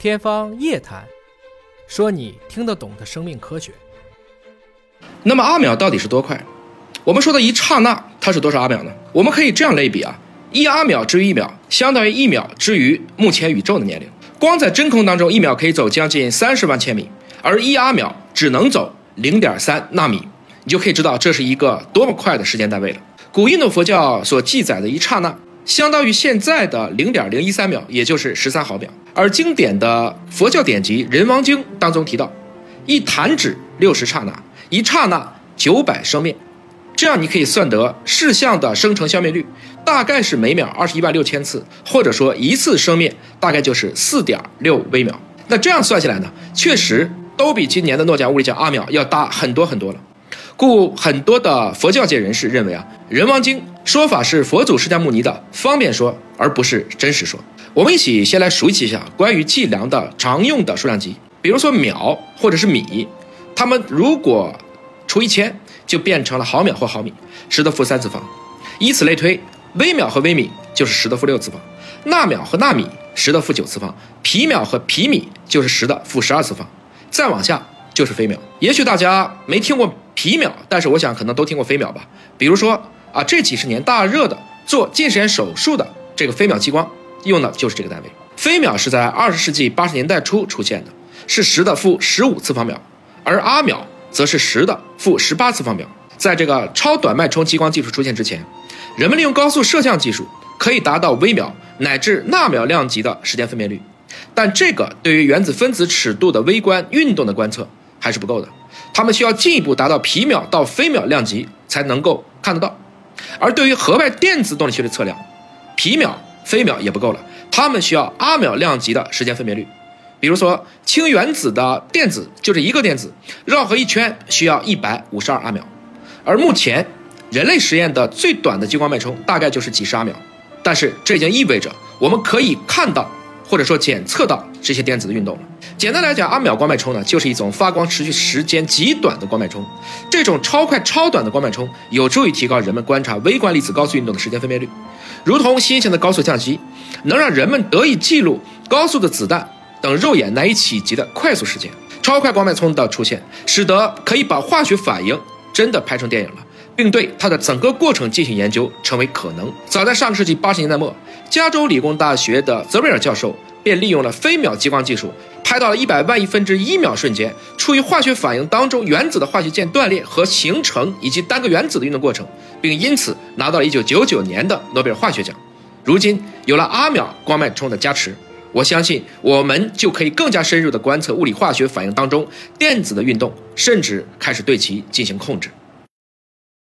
天方夜谭，说你听得懂的生命科学。那么阿秒到底是多快？我们说的一刹那，它是多少阿秒呢？我们可以这样类比啊，一阿秒之于一秒，相当于一秒之于目前宇宙的年龄。光在真空当中，一秒可以走将近三十万千米，而一阿秒只能走零点三纳米，你就可以知道这是一个多么快的时间单位了。古印度佛教所记载的一刹那。相当于现在的零点零一三秒，也就是十三毫秒。而经典的佛教典籍《人王经》当中提到，一弹指六十刹那，一刹那九百生灭。这样你可以算得视像的生成消灭率大概是每秒二十一万六千次，或者说一次生灭大概就是四点六微秒。那这样算下来呢，确实都比今年的诺奖物理奖阿秒要大很多很多了。故很多的佛教界人士认为啊，《人王经》说法是佛祖释迦牟尼的方便说，而不是真实说。我们一起先来熟悉一下关于计量的常用的数量级，比如说秒或者是米，它们如果除一千，就变成了毫秒或毫米，十的负三次方。以此类推，微秒和微米就是十的负六次方，纳秒和纳米十的负九次方，皮秒和皮米就是十的负十二次方。再往下就是飞秒。也许大家没听过。皮秒，但是我想可能都听过飞秒吧。比如说啊，这几十年大热的做近视眼手术的这个飞秒激光，用的就是这个单位。飞秒是在二十世纪八十年代初出现的，是十的负十五次方秒，而阿秒则是十的负十八次方秒。在这个超短脉冲激光技术出现之前，人们利用高速摄像技术可以达到微秒乃至纳秒量级的时间分辨率，但这个对于原子分子尺度的微观运动的观测还是不够的。他们需要进一步达到皮秒到飞秒量级才能够看得到，而对于核外电子动力学的测量，皮秒、飞秒也不够了，他们需要阿秒量级的时间分辨率。比如说氢原子的电子就这一个电子绕核一圈需要一百五十二阿秒，而目前人类实验的最短的激光脉冲大概就是几十阿秒，但是这已经意味着我们可以看到。或者说检测到这些电子的运动了。简单来讲，阿秒光脉冲呢，就是一种发光持续时间极短的光脉冲。这种超快超短的光脉冲有助于提高人们观察微观粒子高速运动的时间分辨率，如同新型的高速相机，能让人们得以记录高速的子弹等肉眼难以企及的快速时间。超快光脉冲的出现，使得可以把化学反应真的拍成电影了。并对它的整个过程进行研究，成为可能。早在上个世纪八十年代末，加州理工大学的泽维尔教授便利用了飞秒激光技术，拍到了一百万亿分之一秒瞬间处于化学反应当中原子的化学键断裂和形成以及单个原子的运动过程，并因此拿到了一九九九年的诺贝尔化学奖。如今有了阿秒光脉冲的加持，我相信我们就可以更加深入地观测物理化学反应当中电子的运动，甚至开始对其进行控制。